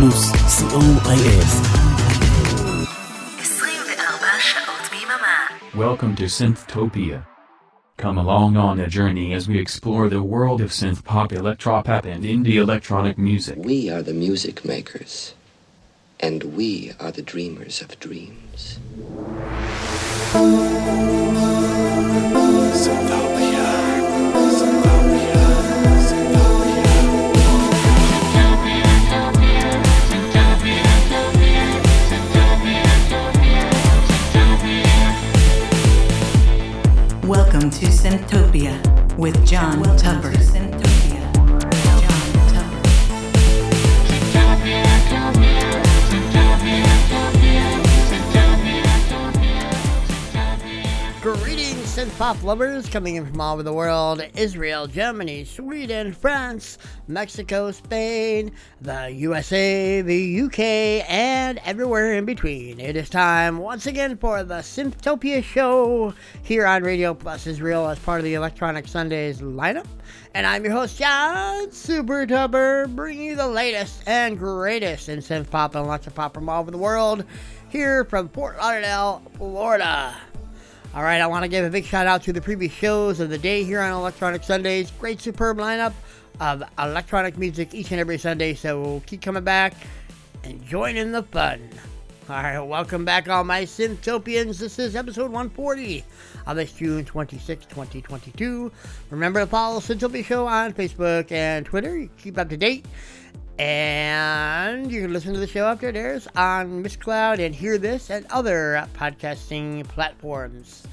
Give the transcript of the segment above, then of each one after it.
פלוס, co.il. Welcome to Synthtopia. Come along on a journey as we explore the world of synth pop, electropop, and indie electronic music. We are the music makers, and we are the dreamers of dreams. Welcome to Synthtopia with John Tupper. Synth pop lovers coming in from all over the world Israel, Germany, Sweden, France, Mexico, Spain, the USA, the UK, and everywhere in between. It is time once again for the Synthtopia show here on Radio Plus Israel as part of the Electronic Sundays lineup. And I'm your host, John Super Tupper, bringing you the latest and greatest in synth pop and electro pop from all over the world here from Fort Lauderdale, Florida. All right, I want to give a big shout out to the previous shows of the day here on Electronic Sundays. Great, superb lineup of electronic music each and every Sunday. So keep coming back and join in the fun. All right, welcome back, all my Synthtopians. This is episode 140 of this June 26, 2022. Remember to follow Synthtopia Show on Facebook and Twitter. Keep up to date. And you can listen to the show after there's on Mixcloud and hear this and other podcasting platforms.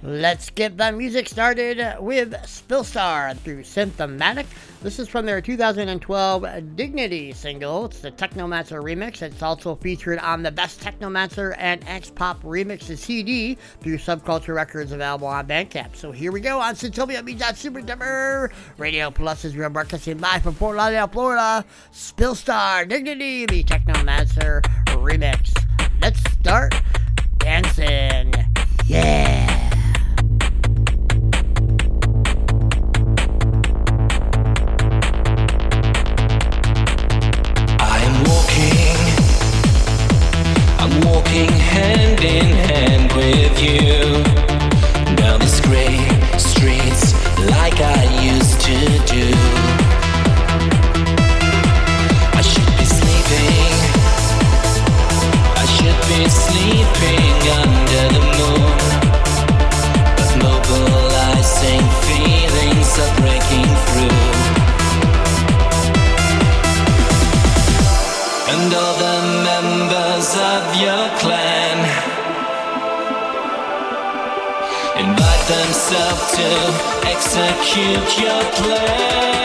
Let's get the music started with Spillstar through Synthomatic. This is from their 2012 Dignity single. It's the Technomancer remix. It's also featured on the Best Technomancer and X Pop Remixes CD through Subculture Records available on Bandcamp. So here we go on Synthtopia Beat Super Tupper. Radio Plus is broadcasting live from Fort Lauderdale, Florida. Spillstar Dignity, the Technomancer remix. Let's start dancing. Yeah. Hand in hand with you themselves to execute your plan.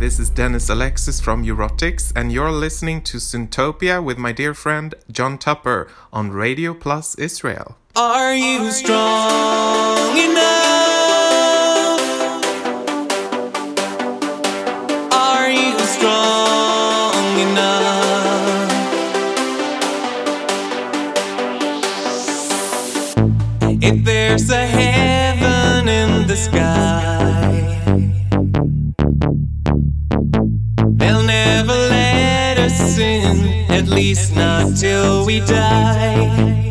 this is Dennis Alexis from Eurotics, and you're listening to Synthtopia with my dear friend John Tupper on Radio Plus Israel. Are you Are strong enough? If there's a hand least not till we die.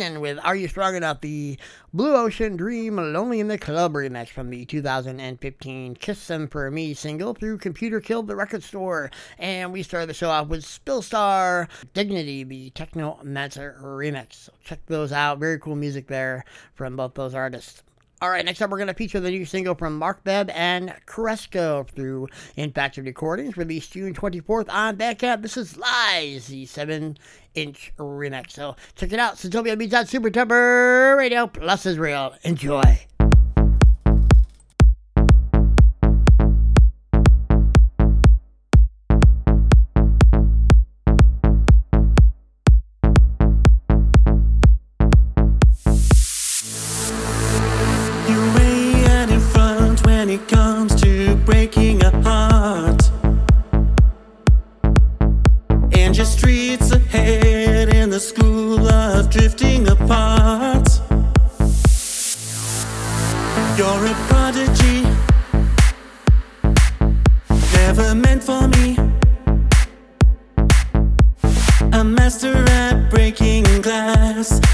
In with Are You Strong Enough? The Blue Ocean Dream Lonely in the Club remix from the 2015 Kiss Them For Me single through Computer Killed the Record Store. And we started the show off with Spillstar Dignity, the Technomancer remix. So check those out. Very cool music there from both those artists. All right, next up, we're going to feature the new single from Mark Bebb and Cresco through Infacted Recordings, released June 24th on Bandcamp. This is Lies, the 7 inch remix. So check it out. Synthtopia Beats on Super Tupper Radio Plus Israel. Enjoy. drifting apart. You're a prodigy, never meant for me. A master at breaking glass.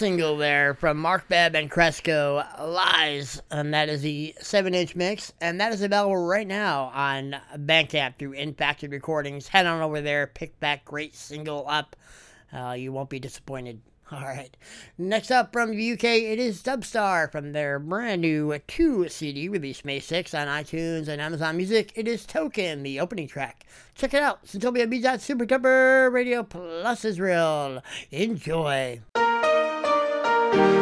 Single there from Mark Bebb and Cresco, Lies, and that is the 7 inch mix, and that is available right now on Bandcamp through Infacted Recordings. Head on over there, pick that great single up. Uh, you won't be disappointed. All right. Next up from the UK, it is Dubstar from their brand new 2 CD released May 6th on iTunes and Amazon Music. It is Token, the opening track. Check it out. Synthtopia B. Super Duper Radio Plus Israel. Enjoy. Thank you.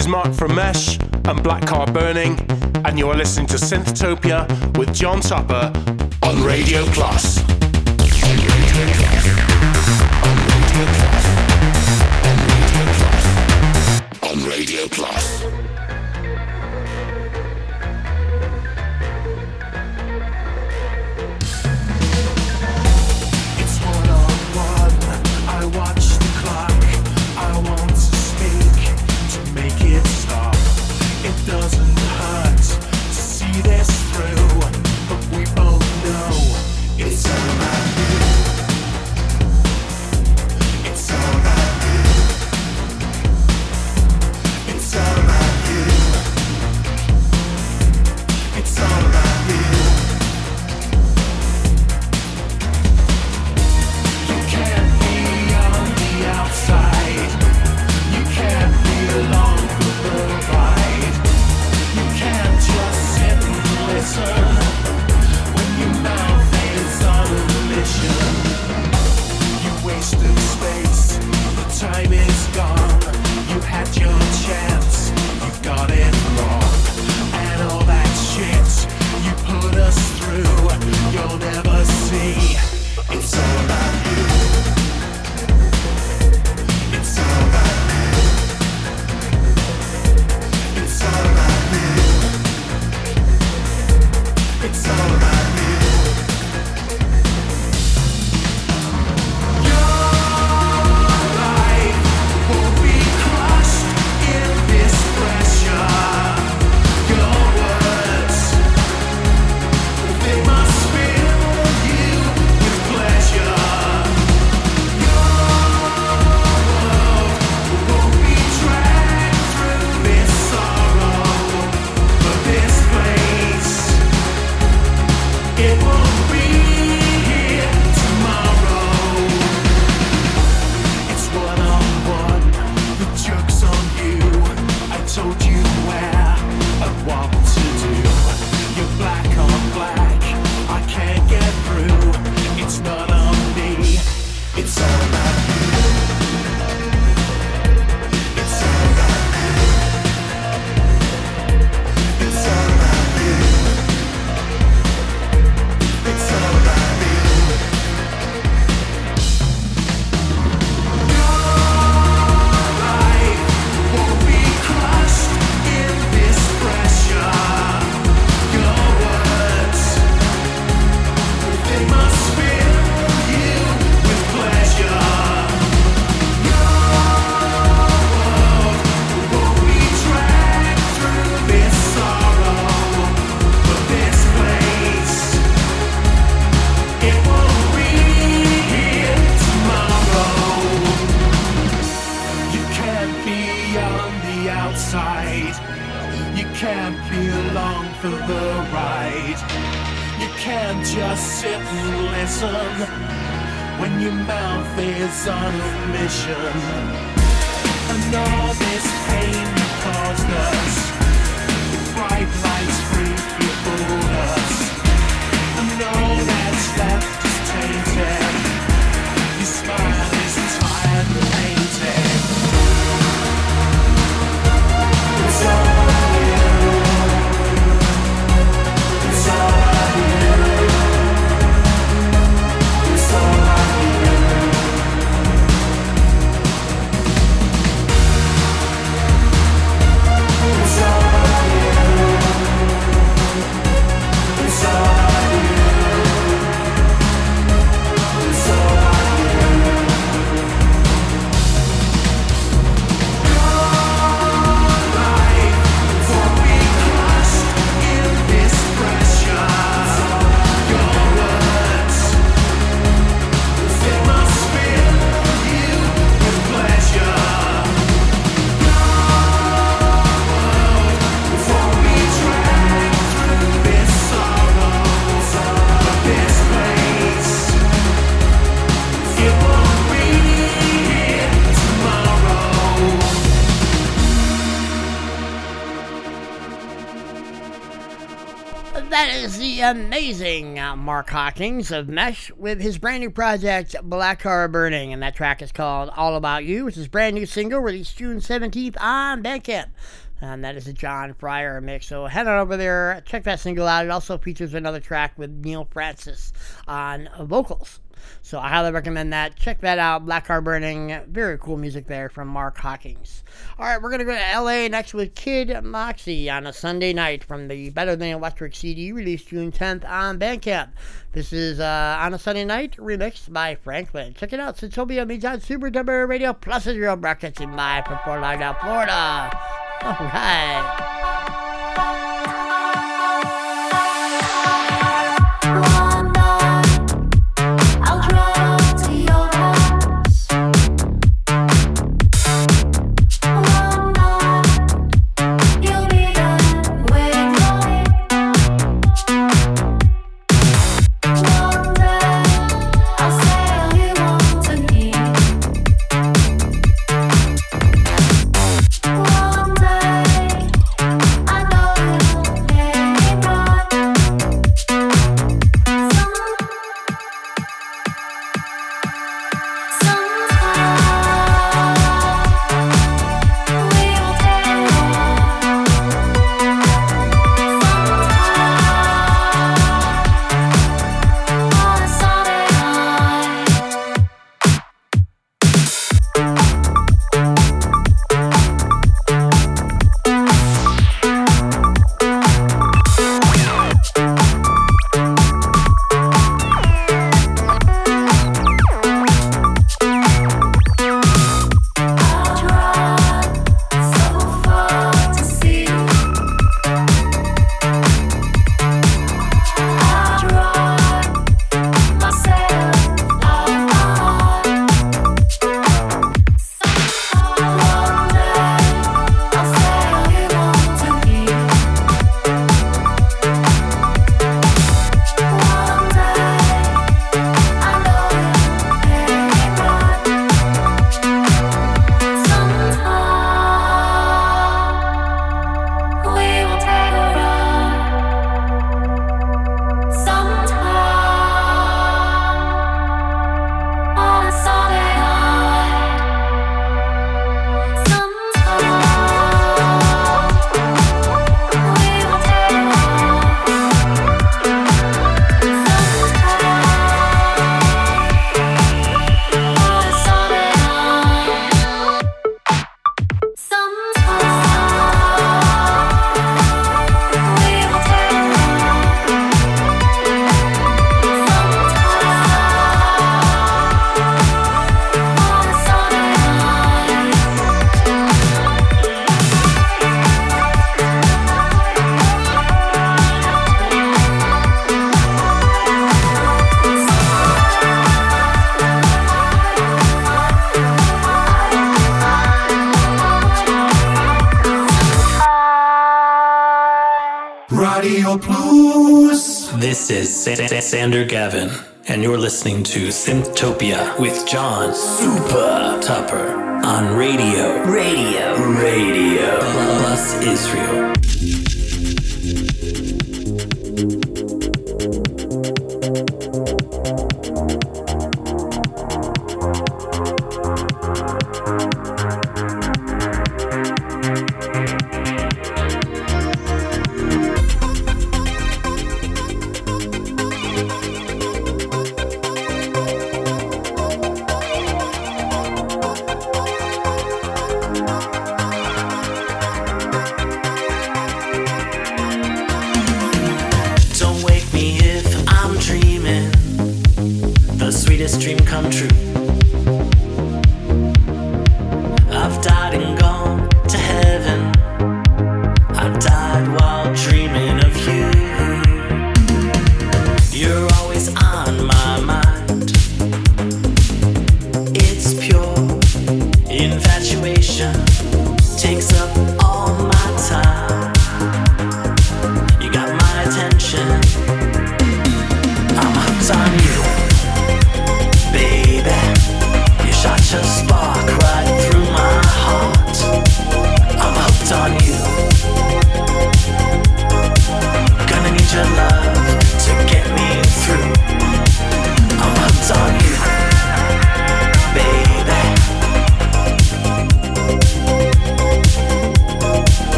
is Mark from Mesh and Black Car Burning, and you are listening to Synthtopia with John Tupper on Radio Plus. just sit and listen when your mouth is on a mission. And all this pain you caused us, your bright lights free, you us, and all that's left. Amazing Mark Hockings of Mesh with his brand new project, Black Car Burning. And that track is called All About You, which is brand new single released June 17th on Bandcamp. And that is a John Fryer mix. So head on over there, check that single out. It also features another track with Neil Francis on vocals. So I highly recommend that. Check that out. Black Car Burning. Very cool music there from Mark Hockings. All right, we're going to go to LA next with Kid Moxie on a Sunday night from the Better Than Electric CD released June 10th on Bandcamp. This is uh, on a Sunday night remixed by Franklin. Check it out. Synthtopia means on Super Duper Radio Plus Israel broadcasting live from Fort Lauderdale, Florida. All right. Sander Gavin, and you're listening to Synthtopia with John Super Tupper on Radio, Radio, Radio. Plus Israel. come true.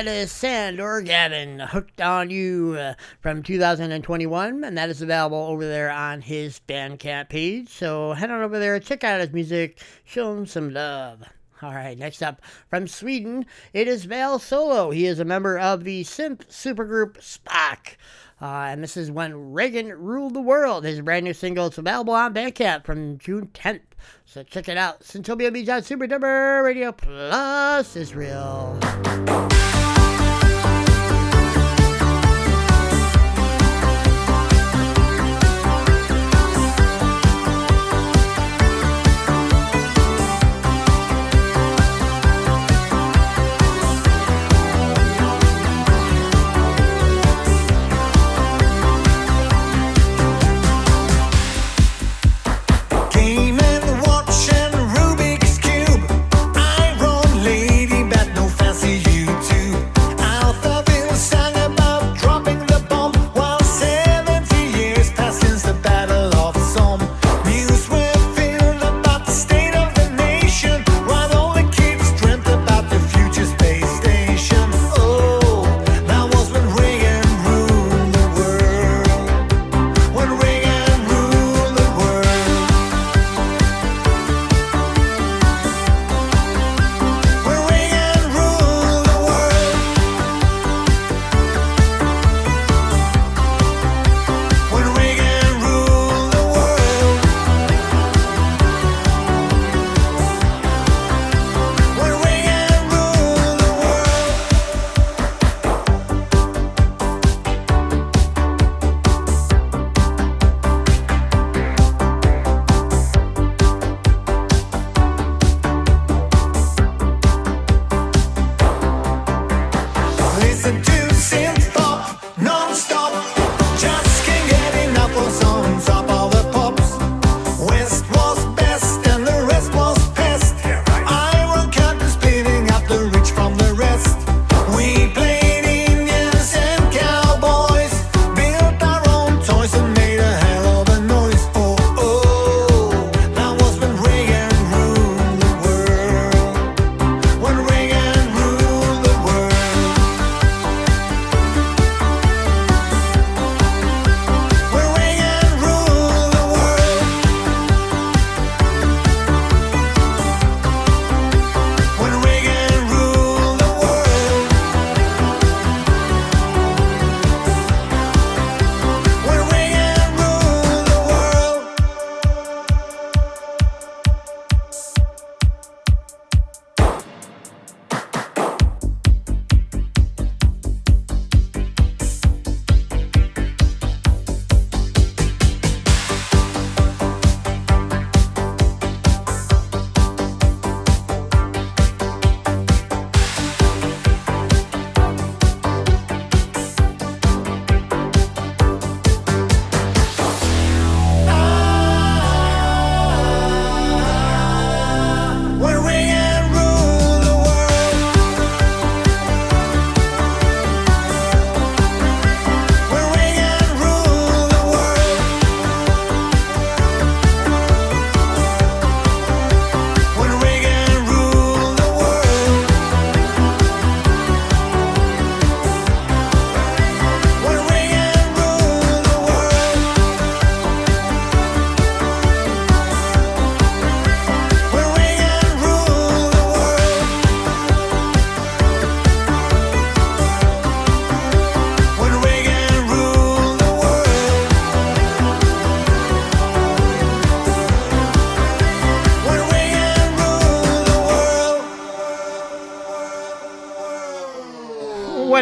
That is Sandor Gavin, Hooked on You uh, from 2021, and that is available over there on his Bandcamp page. So head on over there, check out his music, show him some love. All right, next up from Sweden, it is Val Solo. He is a member of the synth supergroup Spock. Uh, and this is When Reagan Ruled the World, his brand new single. is available on Bandcamp from June 10th. So check it out. Synthtopia Beach on Super Tupper Radio Plus Israel.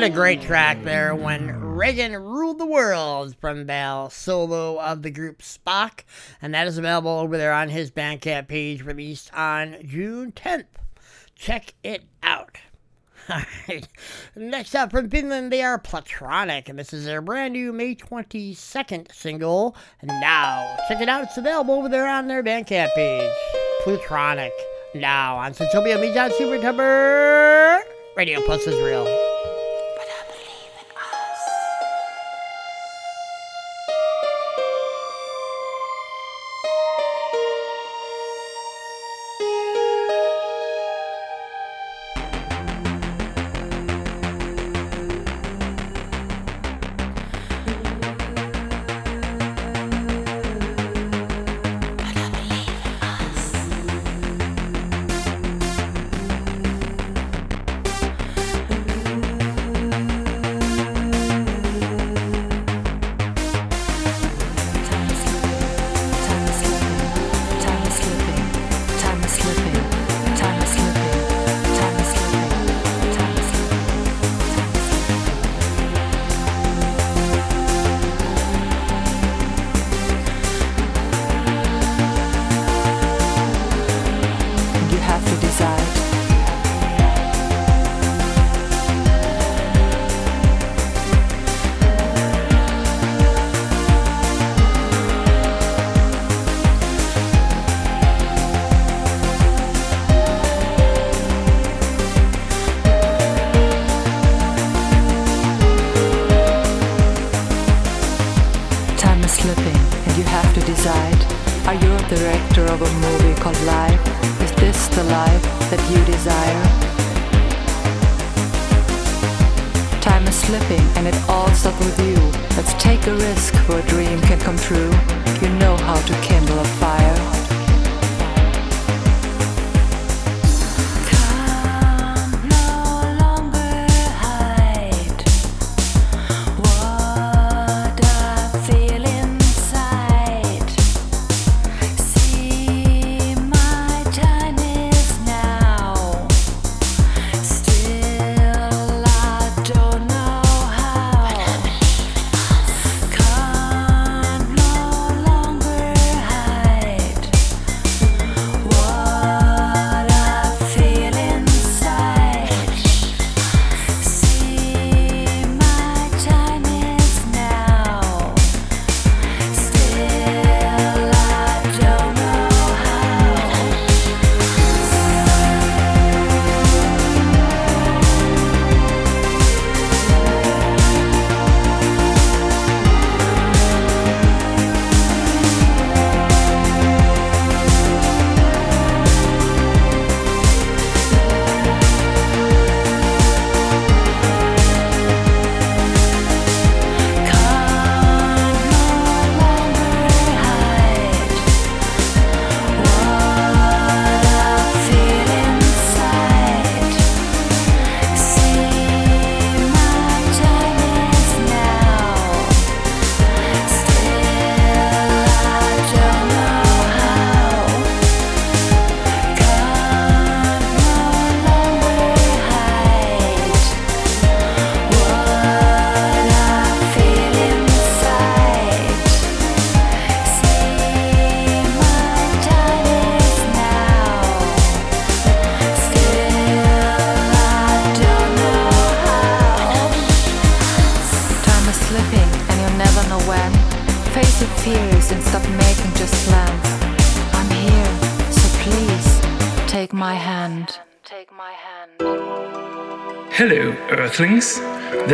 A great track there when Reagan ruled the world from Val, Solo of the group Spock. And that is available over there on his Bandcamp page, released on June 10th. Check it out. Next up from Finland, they are Platronic, and this is their brand new May 22nd single. Now, check it out, it's available over there on their Bandcamp page. Platronic. Now on Synthtopia Media Super Tupper Radio Plus Israel.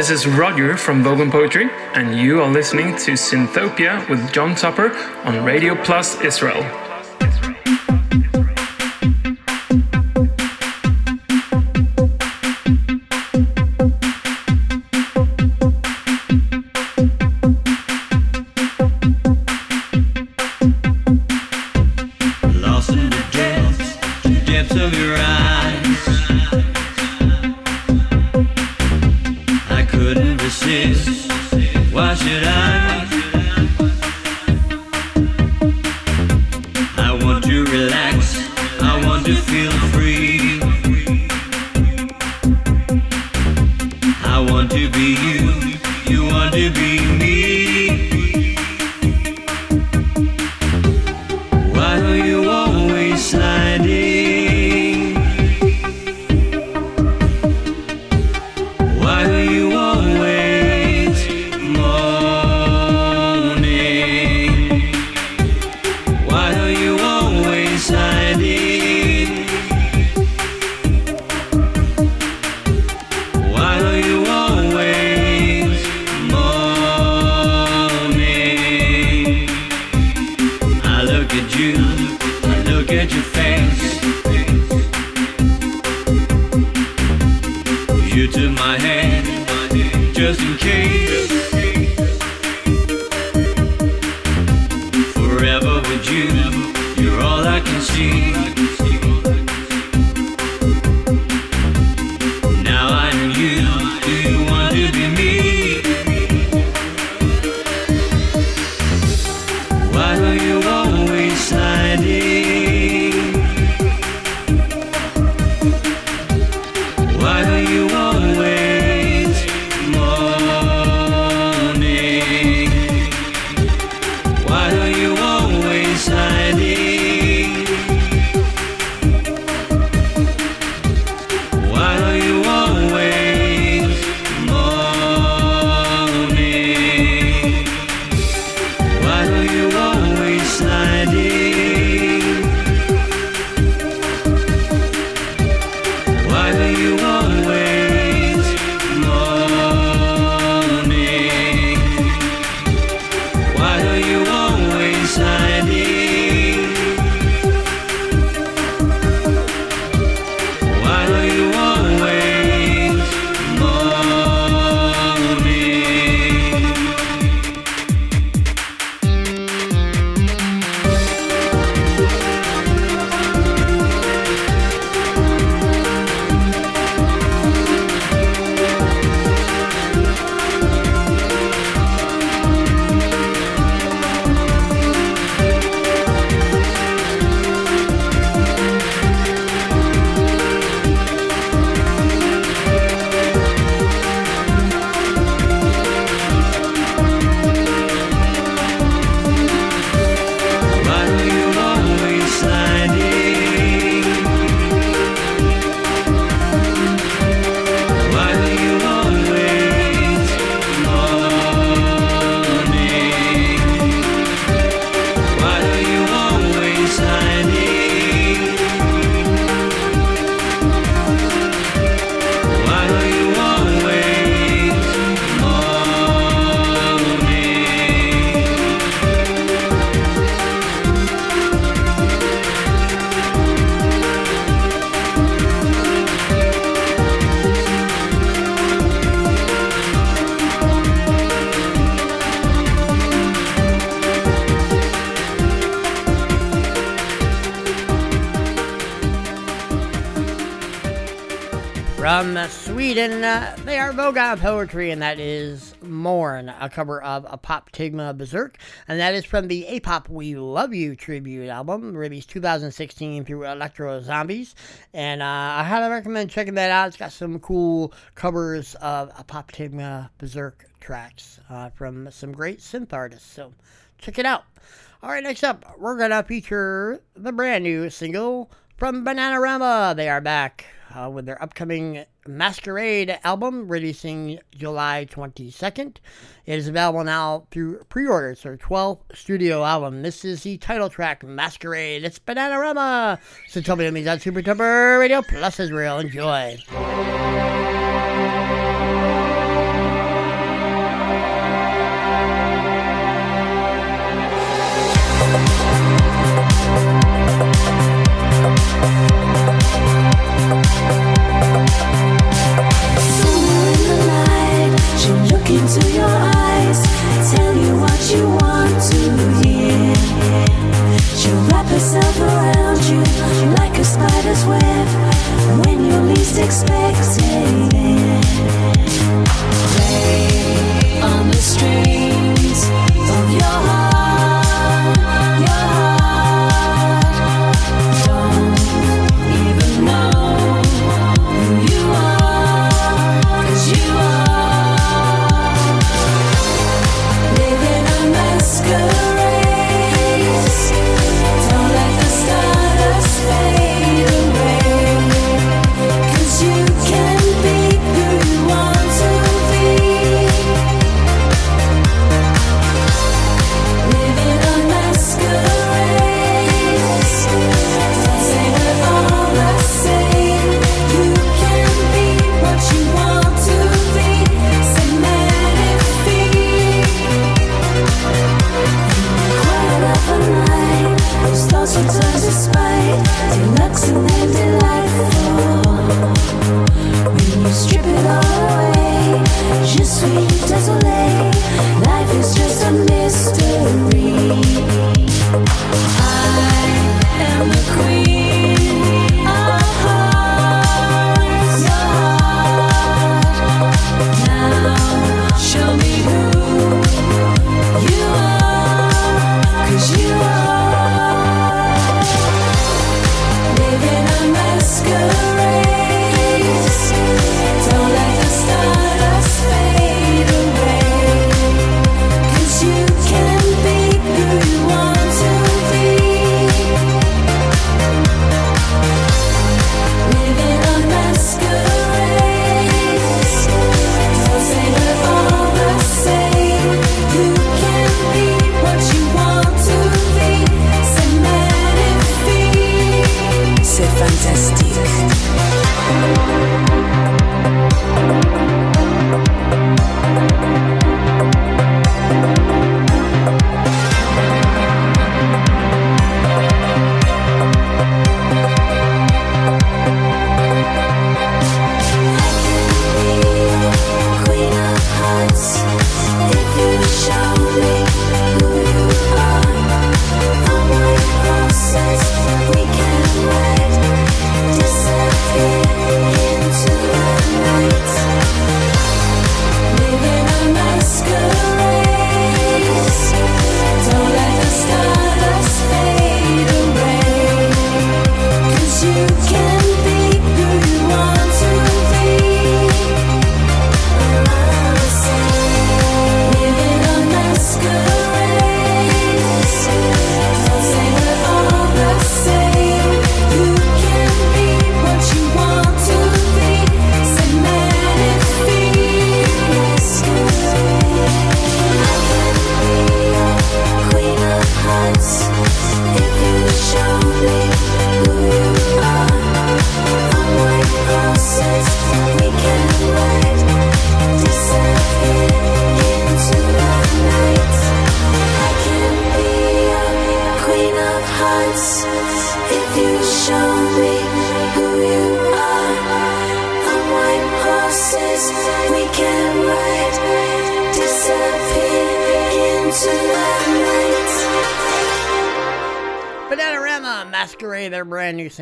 This is Roger from Vogon Poetry, and you are listening to Synthtopia with John Tupper on Radio Plus Israel. Poetry, and that is Morn, a cover of Apoptygma Berzerk. And that is from the Apop We Love You tribute album, released 2016 through Electro Zombies. And uh, I highly recommend checking that out. It's got some cool covers of Apoptygma Berzerk tracks uh, from some great synth artists. So check it out. All right, next up, we're going to feature the brand new single from Bananarama. They are back uh, with their upcoming Masquerade album releasing July 22nd. It is available now through pre order. It's their 12th studio album. This is the title track, Masquerade. It's Bananarama. So tell me, that Super Tupper Radio Plus Israel. Enjoy. Around you like a spider's web when you're least expect it. I am the queen.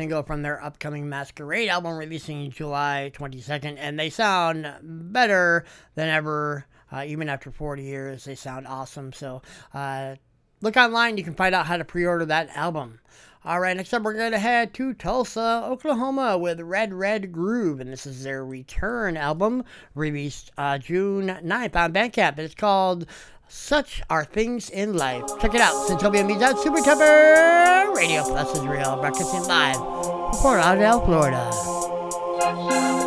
Single from their upcoming Masquerade album releasing July 22nd, and they sound better than ever. Uh, even after 40 years, they sound awesome. So uh, look online, you can find out how to pre order that album. All right, next up, we're going to head to Tulsa, Oklahoma with Red Red Groove, and this is their return album released uh, June 9th on Bandcamp. It's called such are things in life. Check it out. Synthtopia Meets Super Tupper. Radio Plus Israel. Broadcasting live from Fort Lauderdale, Florida.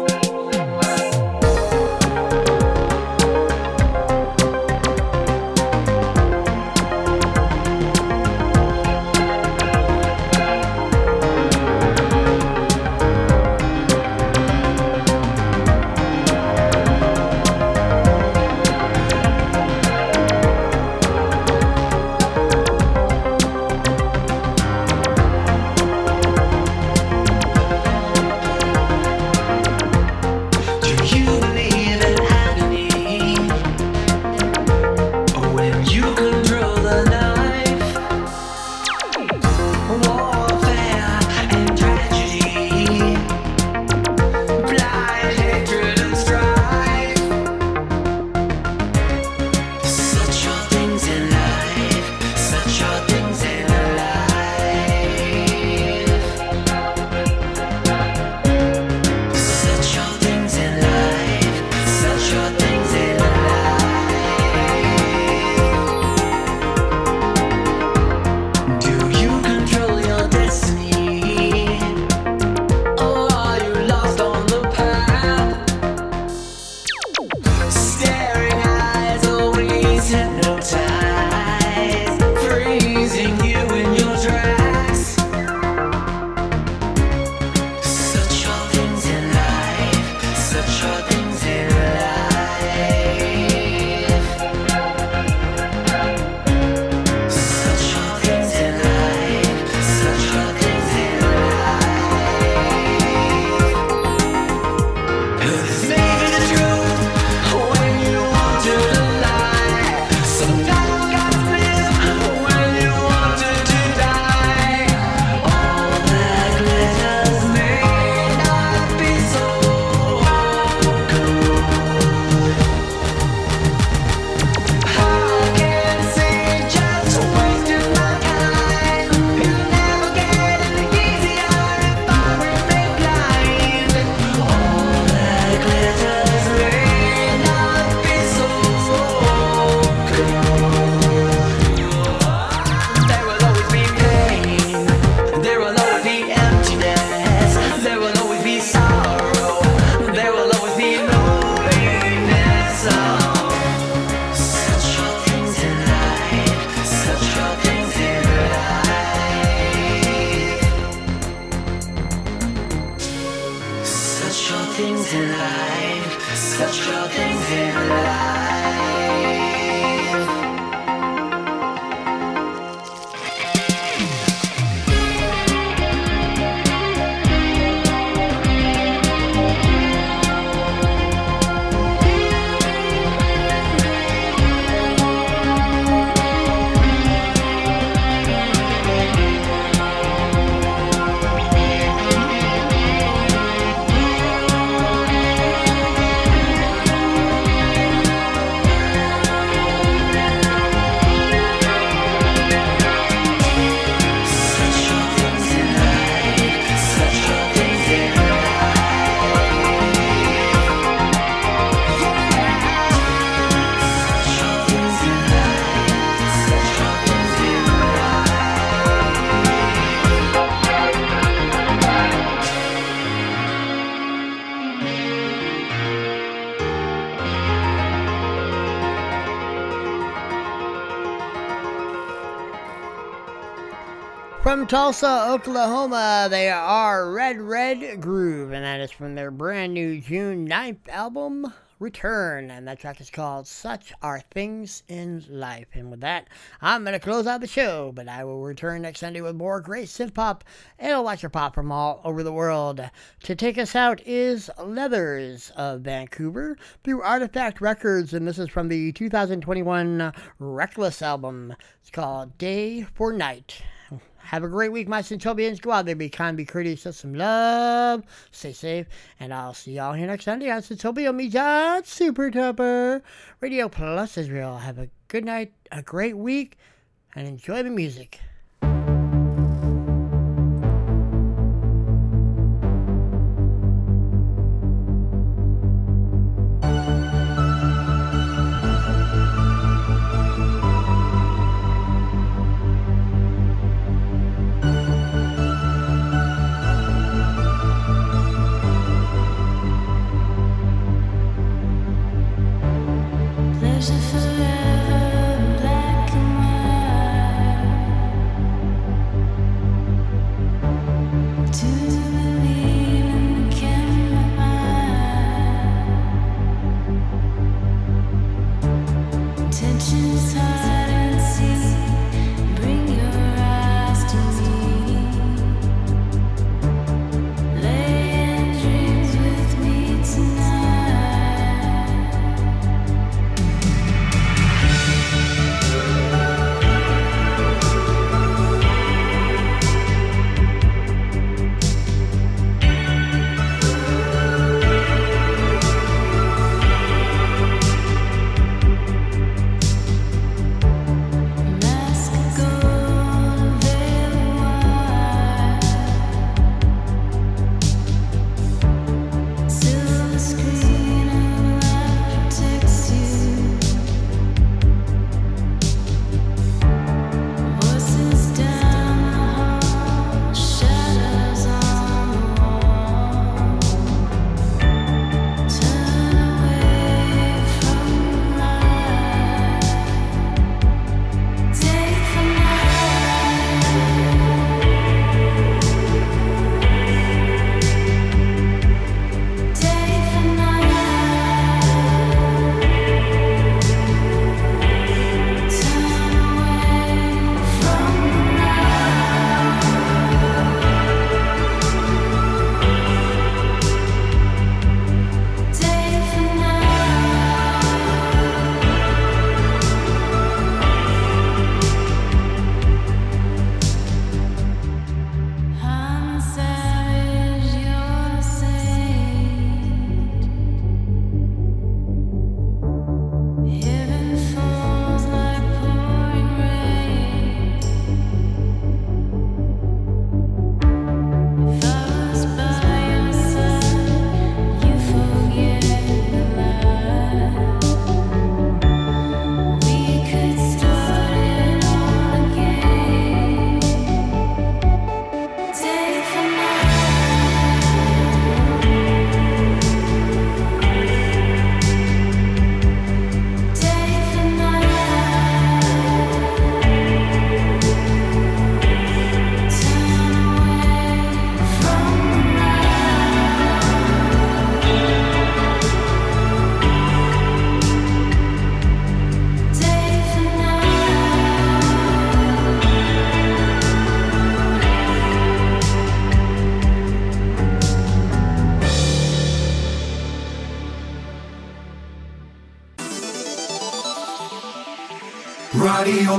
Tulsa, Oklahoma, they are Red Red Groove, and that is from their brand new June 9th album, Return. And that track is called Such Are Things in Life. And with that, I'm going to close out the show, but I will return next Sunday with more great synth pop and electro pop from all over the world. To take us out is Leathers of Vancouver through Artoffact Records, and this is from the 2021 Reckless album. It's called Day for Night. Have a great week, my Synthtopians. Go out there, be kind, be courteous, show some love, stay safe, and I'll see y'all here next Sunday on Synthtopia. Me John Super Tupper Radio Plus Israel. Have a good night, a great week, and enjoy the music.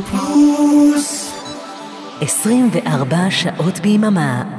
פלוס 24 שעות ביממה.